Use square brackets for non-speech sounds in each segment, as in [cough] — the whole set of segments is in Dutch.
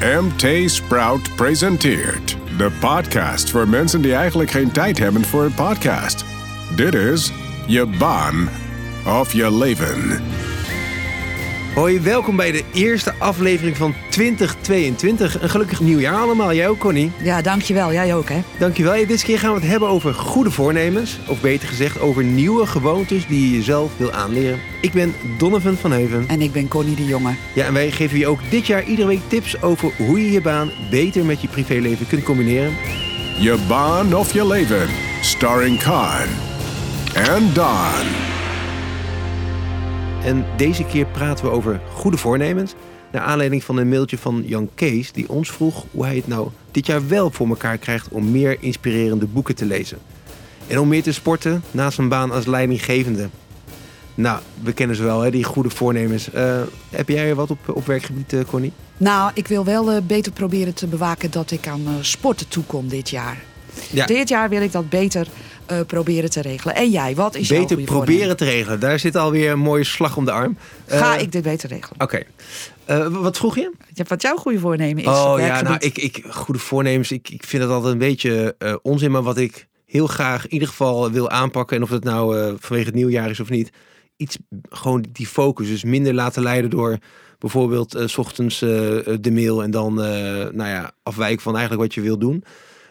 MT Sprout presenteert de podcast voor mensen die eigenlijk geen tijd hebben voor een podcast. Dit is je baan of je leven. Hoi, welkom bij de eerste aflevering van 2022. Een gelukkig nieuwjaar allemaal. Jij ook, Connie? Ja, dankjewel. Jij ook, hè? Dankjewel. Hey, Dit keer gaan we het hebben over goede voornemens. Of beter gezegd, over nieuwe gewoontes die je jezelf wil aanleren. Ik ben Donovan van Heuven. En ik ben Connie de Jonge. Ja, en wij geven je ook dit jaar iedere week tips over hoe je je baan beter met je privéleven kunt combineren. Je baan of je leven. Starring Khan and Don. En deze keer praten we over goede voornemens. Naar aanleiding van een mailtje van Jan Kees, die ons vroeg hoe hij het nou dit jaar wel voor elkaar krijgt om meer inspirerende boeken te lezen. En om meer te sporten naast een baan als leidinggevende. Nou, we kennen ze wel, hè, die goede voornemens. Eh, heb jij wat op, op werkgebied, eh, Connie? Nou, ik wil wel eh, beter proberen te bewaken dat ik aan sporten toekom dit jaar. Ja. Dit jaar wil ik dat beter eh, proberen te regelen. En jij, wat is jouw Beter proberen te regelen. Daar zit alweer een mooie slag om de arm. Ga Eh, ik dit beter regelen? Oké. Eh, wat vroeg je? Ja, Wat jouw goede voornemen is? Oh ja, nou, ik, ik, goede voornemens. Ik, ik vind het altijd een beetje onzin. Maar wat ik heel graag in ieder geval wil aanpakken. En of het nou vanwege het nieuwjaar is of niet. Iets, gewoon die focus. Dus minder laten leiden door bijvoorbeeld s ochtends de mail. En dan nou ja, afwijken van eigenlijk wat je wil doen.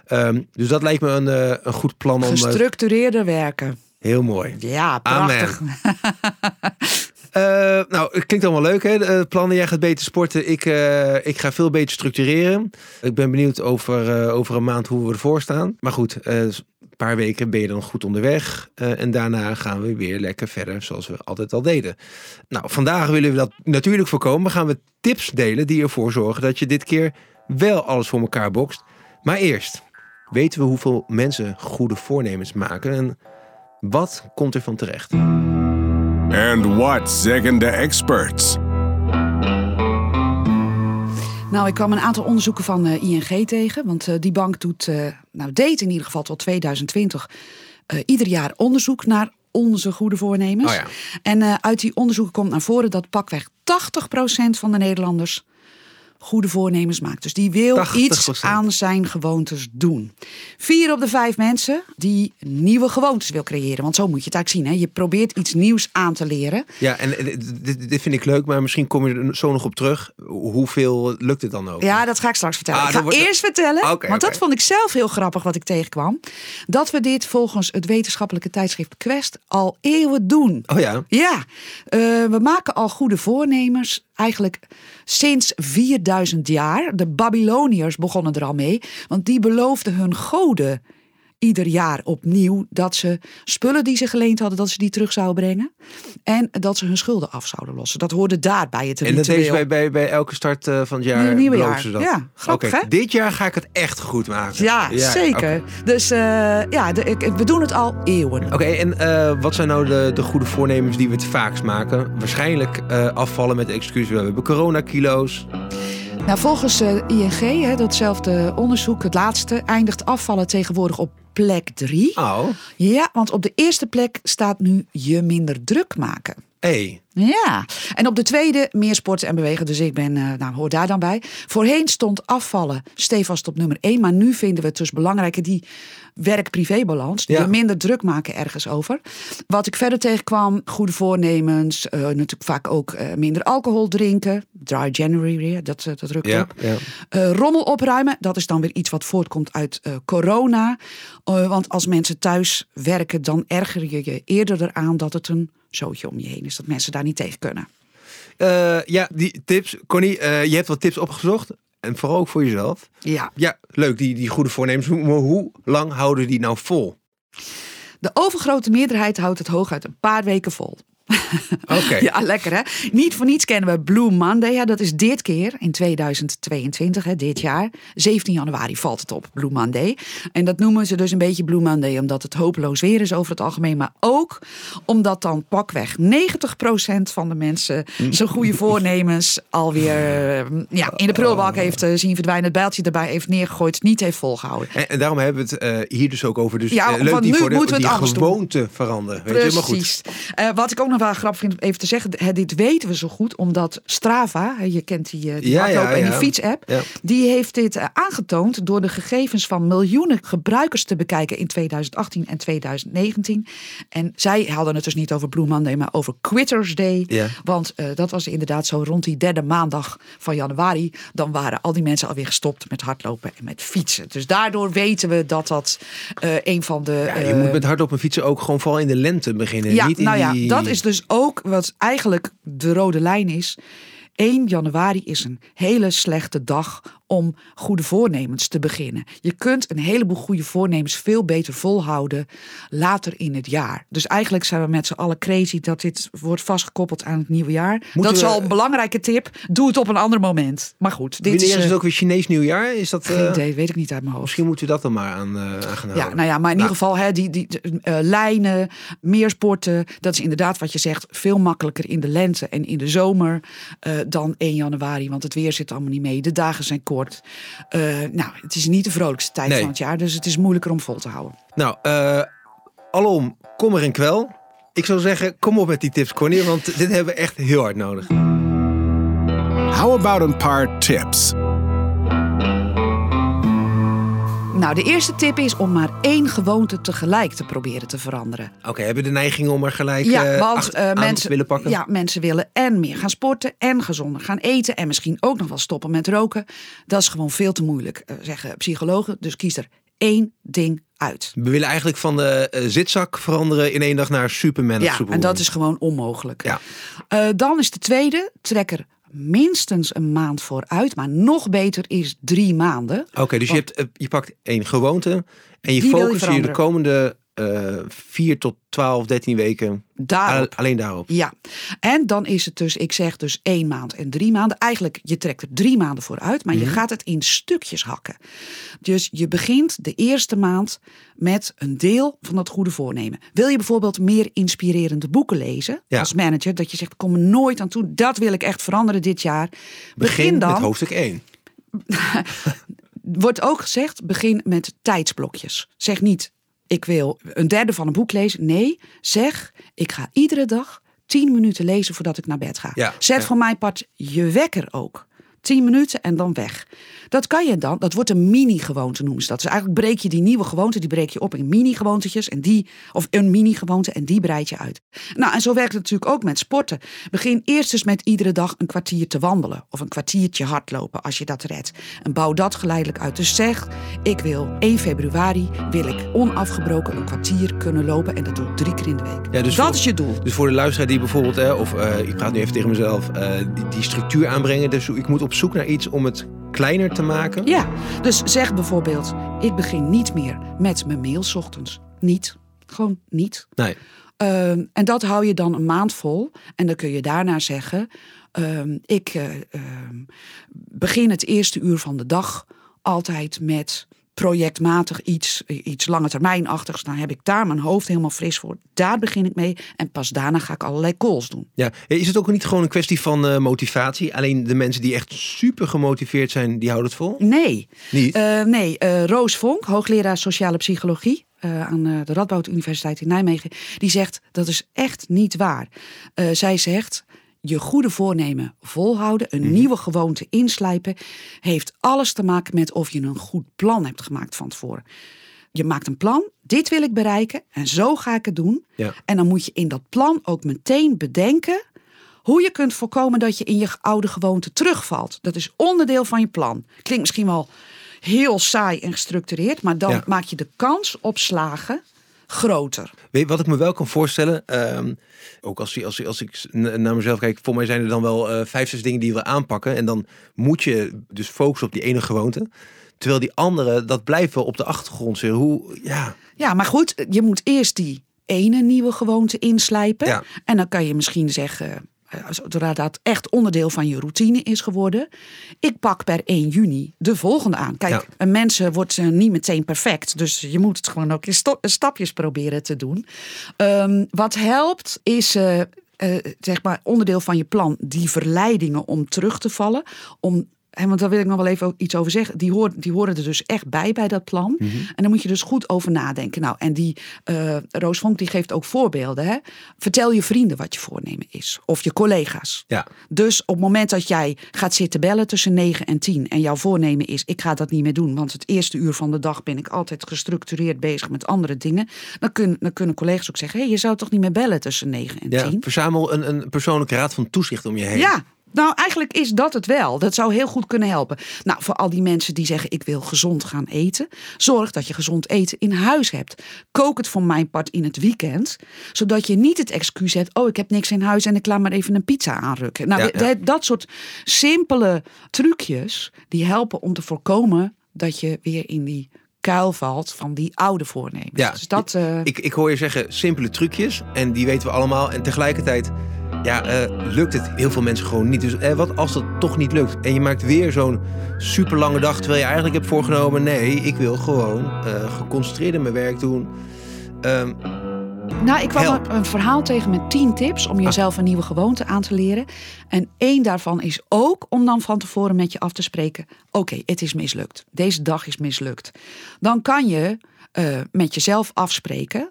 Ehm, dus dat lijkt me een, eh, een goed plan om... eh, Gestructureerder werken. heel mooi. Ja, prachtig. Eh, nou, het klinkt allemaal leuk, hè? De plannen, jij gaat beter sporten. Ik, ik ga veel beter structureren. Ik ben benieuwd over, over een maand hoe we ervoor staan. Maar goed, een paar weken ben je dan goed onderweg. En daarna gaan we weer lekker verder zoals we altijd al deden. Nou, vandaag willen we dat natuurlijk voorkomen. Gaan we tips delen die ervoor zorgen dat je dit keer wel alles voor elkaar bokst. Maar eerst, weten we hoeveel mensen goede voornemens maken? En wat komt er van terecht? And what zeggen de experts? Nou, ik kwam een aantal onderzoeken van eh, ING tegen. Want eh, die bank doet, eh, nou, deed in ieder geval tot 2020 eh, ieder jaar onderzoek naar onze goede voornemens. Oh ja. En eh, uit die onderzoeken komt naar voren dat pakweg 80% van de Nederlanders goede voornemens maakt. Dus die wil 80%. iets aan zijn gewoontes doen. Vier op de vijf mensen die nieuwe gewoontes wil creëren. Want zo moet je het eigenlijk zien. Hè? Je probeert iets nieuws aan te leren. Ja, en eh, dit, dit vind ik leuk, maar misschien kom je er zo nog op terug. Hoeveel lukt het dan ook? Ja, dat ga ik straks vertellen. Ah, ik ga wordt- eerst vertellen, Oké, want dat vond ik zelf heel grappig wat ik tegenkwam. Dat we dit volgens het wetenschappelijke tijdschrift Quest al eeuwen doen. Oh ja, Ja, eh, we maken al goede voornemens eigenlijk sinds 4000 jaar. De Babyloniërs begonnen er al mee, want die beloofden hun goden ieder jaar opnieuw dat ze spullen die ze geleend hadden, dat ze die terug zouden brengen. En dat ze hun schulden af zouden lossen. Dat hoorde daar bij het en dat ritueel. deed je bij, bij, bij elke start eh, van het jaar. Nieuw- nieuwe jaar. Ze dat. Ja, grappig, hè? Dit jaar ga ik het echt goed maken. Ja, zeker. Dus eh, ja, de, ik- we doen het al eeuwen. Oké, en eh, wat zijn nou de, de goede voornemens die we het vaakst maken? Waarschijnlijk afvallen met de excuus. We hebben coronakilo's. Nou, volgens ING, hè, datzelfde onderzoek, het laatste, eindigt afvallen tegenwoordig op plek 3. Oh, Ja, want op de eerste plek staat nu je minder druk maken. hey. Ja, en op de tweede meer sporten en bewegen. Dus ik ben, eh, nou, hoor daar dan bij. Voorheen stond afvallen stevast op nummer 1. Maar nu vinden we het dus belangrijker die werk-privé-balans. Ja. Minder druk maken ergens over. Wat ik verder tegenkwam, goede voornemens. eh, natuurlijk vaak ook eh, minder alcohol drinken. Dry January weer, dat, dat rukt Ja, op. ja. Rommel opruimen, dat is dan weer iets wat voortkomt uit corona. Want als mensen thuis werken, dan erger je je eerder eraan dat het een zootje om je heen is. Dat mensen daar niet tegen kunnen. Eh, ja, die tips. Connie, eh, je hebt wat tips opgezocht. En vooral ook voor jezelf. Ja. Ja, leuk, die, die goede voornemens. Maar hoe lang houden die nou vol? De overgrote meerderheid houdt het hooguit een paar weken vol. [laughs] Oké. Ja, lekker hè. Niet voor niets kennen we Blue Monday. Ja, dat is dit keer in 2022, hè, dit jaar. 17 januari valt het op, Blue Monday. En dat noemen ze dus een beetje Blue Monday omdat het hopeloos weer is over het algemeen. Maar ook omdat dan pakweg 90% van de mensen zijn goede voornemens alweer eh, ja, in de prullenbak heeft eh, zien verdwijnen. Het bijltje erbij heeft neergegooid, niet heeft volgehouden. En, en daarom hebben we het eh, hier dus ook over. Dus Ja, leuk van die nu voor de, moeten we het die gewoonte veranderen. Weet je, maar goed. Precies. Wat ik ook nog nog wel grappig vind om even te zeggen, dit weten we zo goed, omdat Strava, hè, je kent die, eh, die Ja, hardloop- ja, en die fietsapp, die heeft dit eh, aangetoond door de gegevens van miljoenen gebruikers te bekijken in 2018 en 2019. En zij hadden het dus niet over Blue Monday, maar over Quitters Day. Want eh, dat was inderdaad zo rond die derde maandag van januari. Dan waren al die mensen alweer gestopt met hardlopen en met fietsen. Dus daardoor weten we dat dat een van de... Ja, je moet met hardlopen en fietsen ook gewoon vooral in de lente beginnen. ja, niet in nou die... ja, dat is dus ook wat eigenlijk de rode lijn is. 1 januari is een hele slechte dag om goede voornemens te beginnen. Je kunt een heleboel goede voornemens veel beter volhouden later in het jaar. Dus eigenlijk zijn we met z'n allen crazy dat dit wordt vastgekoppeld aan het nieuwe jaar. Moeten dat is we- al een belangrijke tip. Doe het op een ander moment. Maar goed, dit Wanneer is, is het eh, ook weer Chinees nieuwjaar? Is dat, geen idee, weet ik niet uit mijn hoofd. Misschien moeten we dat dan maar aan, eh, aan gaan houden. Ja, nou ja, maar in Nou. ieder geval, hè, die, die lijnen, meer sporten. Dat is inderdaad wat je zegt, veel makkelijker in de lente en in de zomer dan 1 januari. Want het weer zit allemaal niet mee. De dagen zijn kort. Eh, nou, het is niet de vrolijkste tijd Nee. van het jaar. Dus het is moeilijker om vol te houden. Nou, eh alom, kom er en kwel. Ik zou zeggen, kom op met die tips, Connie, want dit hebben we echt heel hard nodig. How about a paar tips? Nou, de eerste tip is om maar één gewoonte tegelijk te proberen te veranderen. Oké, hebben we de neiging om er gelijk Ja, eh, want acht eh, aan mensen te willen pakken? Ja, mensen willen en meer gaan sporten en gezonder gaan eten en misschien ook nog wel stoppen met roken. Dat is gewoon veel te moeilijk, eh, zeggen psychologen. Dus kies er één ding uit. We willen eigenlijk van de zitzak veranderen in één dag naar Superman Ja, en dat is gewoon onmogelijk. Ja. Dan is de tweede, trek er minstens een maand vooruit, maar nog beter is drie maanden. Oké, dus je, hebt, eh, je pakt één gewoonte en je wil je focust je de komende eh 4 tot 12, 13 weken Daarop. alleen daarop. Ja, en dan is het dus, ik zeg dus één maand en drie maanden. Eigenlijk, je trekt er drie maanden vooruit, maar Mhm. je gaat het in stukjes hakken. Dus je begint de eerste maand met een deel van dat goede voornemen. Wil je bijvoorbeeld meer inspirerende boeken lezen Ja. als manager? Dat je zegt, ik kom er nooit aan toe, dat wil ik echt veranderen dit jaar. Begin, dan met hoofdstuk 1. [laughs] wordt ook gezegd, begin met tijdsblokjes. Zeg niet, ik wil een derde van een boek lezen. Nee, zeg, ik ga iedere dag tien minuten lezen voordat ik naar bed ga. Ja, Zet ja. voor mijn part je wekker ook. Tien minuten en dan weg. Dat kan je dan, dat wordt een mini-gewoonte noemen ze dat. Dus eigenlijk breek je die nieuwe gewoonte, die breek je op in mini-gewoontjes. En die, of een mini-gewoonte en die breid je uit. Nou, en zo werkt het natuurlijk ook met sporten. Begin eerst eens met iedere dag een kwartier te wandelen. Of een kwartiertje hardlopen als je dat redt. En bouw dat geleidelijk uit. Dus zeg, ik wil 1 februari, wil ik onafgebroken een kwartier kunnen lopen. En dat doe ik drie keer in de week. Ja, dus dat voor- is je doel. Dus voor de luisteraar die bijvoorbeeld, hè, of eh, ik praat nu even tegen mezelf, eh, die, die structuur aanbrengen. Dus ik moet op zoek naar iets om het kleiner te maken. Ja, dus zeg bijvoorbeeld, ik begin niet meer met mijn mail 's ochtends. Niet. Gewoon niet. Nee. Ehm, en dat hou je dan een maand vol. En dan kun je daarna zeggen, ehm, ik eh, ehm, begin het eerste uur van de dag altijd met projectmatig iets, iets lange termijnachtigs. Dan heb ik daar mijn hoofd helemaal fris voor. Daar begin ik mee. En pas daarna ga ik allerlei calls doen. Ja. Is het ook niet gewoon een kwestie van eh, motivatie? Alleen de mensen die echt super gemotiveerd zijn, die houden het vol? Nee. Niet? Eh, nee, eh, Roos Vonk, hoogleraar sociale psychologie aan de Radboud Universiteit in Nijmegen, die zegt dat is echt niet waar. Zij zegt. Je goede voornemen volhouden, een nieuwe gewoonte inslijpen, heeft alles te maken met of je een goed plan hebt gemaakt van tevoren. Je maakt een plan, dit wil ik bereiken en zo ga ik het doen. Ja. En dan moet je in dat plan ook meteen bedenken hoe je kunt voorkomen dat je in je oude gewoonte terugvalt. Dat is onderdeel van je plan. Klinkt misschien wel heel saai en gestructureerd, maar dan Ja. maak je de kans op slagen groter. Weet je wat ik me wel kan voorstellen? Ehm, ook als, als, als ik naar mezelf kijk, voor mij zijn er dan wel eh, vijf, zes dingen die je wil aanpakken. En dan moet je dus focussen op die ene gewoonte. Terwijl die andere, dat blijft wel op de achtergrond zitten. Hoe, ja, Ja, maar goed, je moet eerst die ene nieuwe gewoonte inslijpen. Ja. En dan kan je misschien zeggen, zodra dat echt onderdeel van je routine is geworden. Ik pak per 1 juni de volgende aan. Kijk, Ja. een mens eh, wordt eh, niet meteen perfect. Dus je moet het gewoon ook in sto- stapjes proberen te doen. Ehm, wat helpt is... eh, eh, zeg maar onderdeel van je plan, die verleidingen om terug te vallen, om En want daar wil ik nog wel even iets over zeggen. Die, hoort, die horen er dus echt bij bij dat plan. Mhm. En daar moet je dus goed over nadenken. Nou, en die eh Roos Vonk die geeft ook voorbeelden. Hè? Vertel je vrienden wat je voornemen is. Of je collega's. Ja. Dus op het moment dat jij gaat zitten bellen tussen 9 en 10 en jouw voornemen is: ik ga dat niet meer doen, want het eerste uur van de dag ben ik altijd gestructureerd bezig met andere dingen, dan, kun, dan kunnen collega's ook zeggen: hé, hey, je zou toch niet meer bellen tussen 9 en Ja, 10? verzamel een, een persoonlijke raad van toezicht om je heen. Ja. Nou, eigenlijk is dat het wel. Dat zou heel goed kunnen helpen. Nou, voor al die mensen die zeggen: ik wil gezond gaan eten, zorg dat je gezond eten in huis hebt. Kook het voor mijn part in het weekend, zodat je niet het excuus hebt: oh, ik heb niks in huis en ik laat maar even een pizza aanrukken. Nou, Ja, ja. dat- soort simpele trucjes die helpen om te voorkomen dat je weer in die kuil valt van die oude voornemens. Ja, dus dat. eh, Ik, ik hoor je zeggen simpele trucjes en die weten we allemaal. En tegelijkertijd ja, eh, lukt het heel veel mensen gewoon niet. Dus eh, wat als dat toch niet lukt? En je maakt weer zo'n super lange dag terwijl je eigenlijk hebt voorgenomen... nee, ik wil gewoon eh, geconcentreerd in mijn werk doen. Ehm, Nou, ik kwam een, een verhaal tegen met 10 tips om jezelf een nieuwe gewoonte aan te leren. En één daarvan is ook om dan van tevoren met je af te spreken: oké, het is mislukt. Deze dag is mislukt. Dan kan je eh, met jezelf afspreken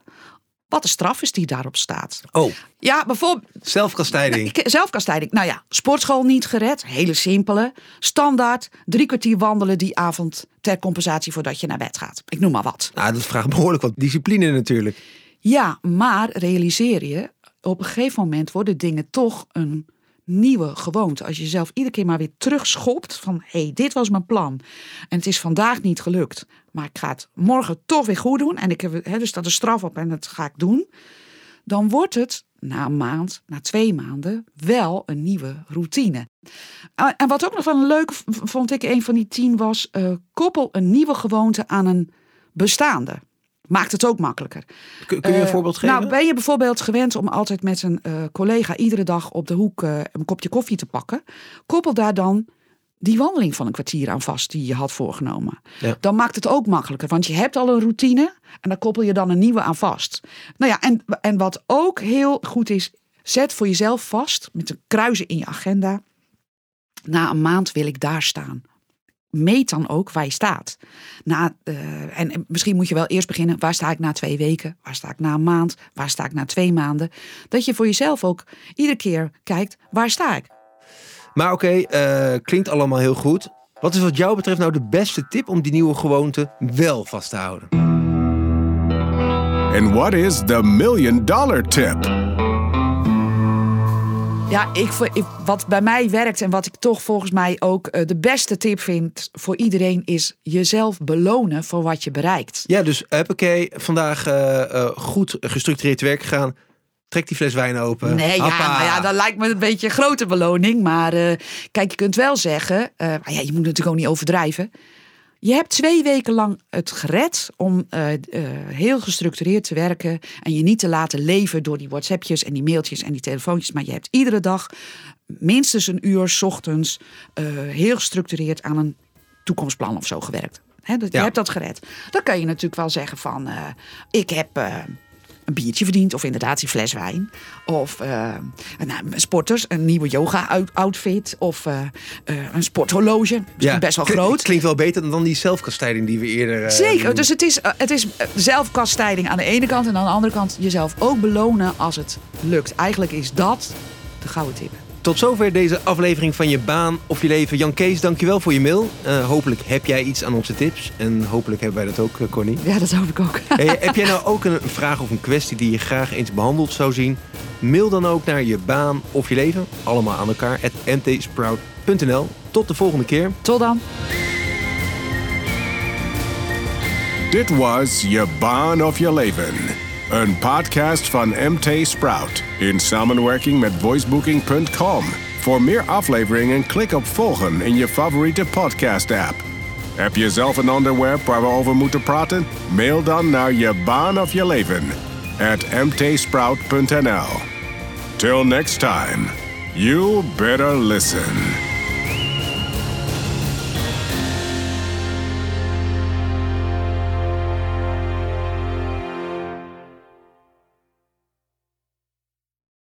wat de straf is die daarop staat. oh, Ja, bijvoorbeeld zelfkastijding. zelfkastijding. Nou ja, sportschool niet gered. Hele simpele. Standaard. Drie kwartier wandelen die avond ter compensatie voordat je naar bed gaat. Ik noem maar wat. Nou, dat vraagt behoorlijk wat discipline natuurlijk. Ja, maar realiseer je, op een gegeven moment worden dingen toch een nieuwe gewoonte. Als je jezelf iedere keer maar weer terugschopt van hé, hey, dit was mijn plan. En het is vandaag niet gelukt. Maar ik ga het morgen toch weer goed doen. En ik heb, dus dat is straf op en dat ga ik doen. Dan wordt het na een maand, na twee maanden, wel een nieuwe routine. Ah, En wat ook nog wel een leuke v- vond ik, een van die tien was, eh, koppel een nieuwe gewoonte aan een bestaande. Maakt het ook makkelijker. Kun, kun je een Eh, voorbeeld geven? Nou, ben je bijvoorbeeld gewend om altijd met een eh, collega iedere dag op de hoek eh, een kopje koffie te pakken? Koppel daar dan die wandeling van een kwartier aan vast die je had voorgenomen. Ja. Dan maakt het ook makkelijker, want je hebt al een routine en daar koppel je dan een nieuwe aan vast. Nou ja, en, en wat ook heel goed is, zet voor jezelf vast met een kruisen in je agenda. Na een maand wil ik daar staan. Meet dan ook waar je staat. Na, eh, en, en misschien moet je wel eerst beginnen. Waar sta ik na twee weken? Waar sta ik na een maand? Waar sta ik na twee maanden? Dat je voor jezelf ook iedere keer kijkt. Waar sta ik? Maar oké, eh, klinkt allemaal heel goed. Wat is wat jou betreft nou de beste tip om die nieuwe gewoonte wel vast te houden? And what is the million dollar tip? Ja, ik, ik- wat bij mij werkt en wat ik toch volgens mij ook eh, de beste tip vind voor iedereen is jezelf belonen voor wat je bereikt. Ja, dus huppakee, vandaag eh, eh, goed gestructureerd te werk gegaan. Trek die fles wijn open. Nee, ja, nou ja, dat lijkt me een beetje een grote beloning. Maar kijk, je kunt wel zeggen, maar ja, je moet natuurlijk ook niet overdrijven. Je hebt twee weken lang het gered om eh, eh, heel gestructureerd te werken. En je niet te laten leven door die WhatsAppjes en die mailtjes en die telefoontjes. Maar je hebt iedere dag minstens een uur 's ochtends eh, heel gestructureerd aan een toekomstplan of zo gewerkt. Dat, Je hebt dat gered. Dan kan je natuurlijk wel zeggen van, ik heb een biertje verdiend. Of inderdaad die fles wijn. Of nou, sporters, een nieuwe yoga-outfit. Of eh, eh, een sporthorloge. Misschien best wel groot. Klinkt wel beter dan die zelfkastijding die we eerder... Zeker, dus het is, het is zelfkastijding aan de ene kant. En aan de andere kant jezelf ook belonen als het lukt. Eigenlijk is dat de gouden tip. Tot zover deze aflevering van Je Baan of Je Leven. Jan Kees, dankjewel voor je mail. Eh, hopelijk heb jij iets aan onze tips. En hopelijk hebben wij dat ook, eh, Connie. Ja, dat hoop ik ook. Hey, [laughs] heb jij nou ook een vraag of een kwestie die je graag eens behandeld zou zien? Mail dan ook naar Je Baan of Je Leven. Allemaal aan elkaar. at mtsprout.nl. Tot de volgende keer. Tot dan. Dit was Je Baan of Je Leven. Een podcast van MT Sprout in samenwerking met voicebooking.com. Voor meer afleveringen klik op volgen in je favoriete podcast app. Heb je zelf een onderwerp waar we over moeten praten? Mail dan naar je baan of je leven at mtsprout.nl. Till next time, you better listen.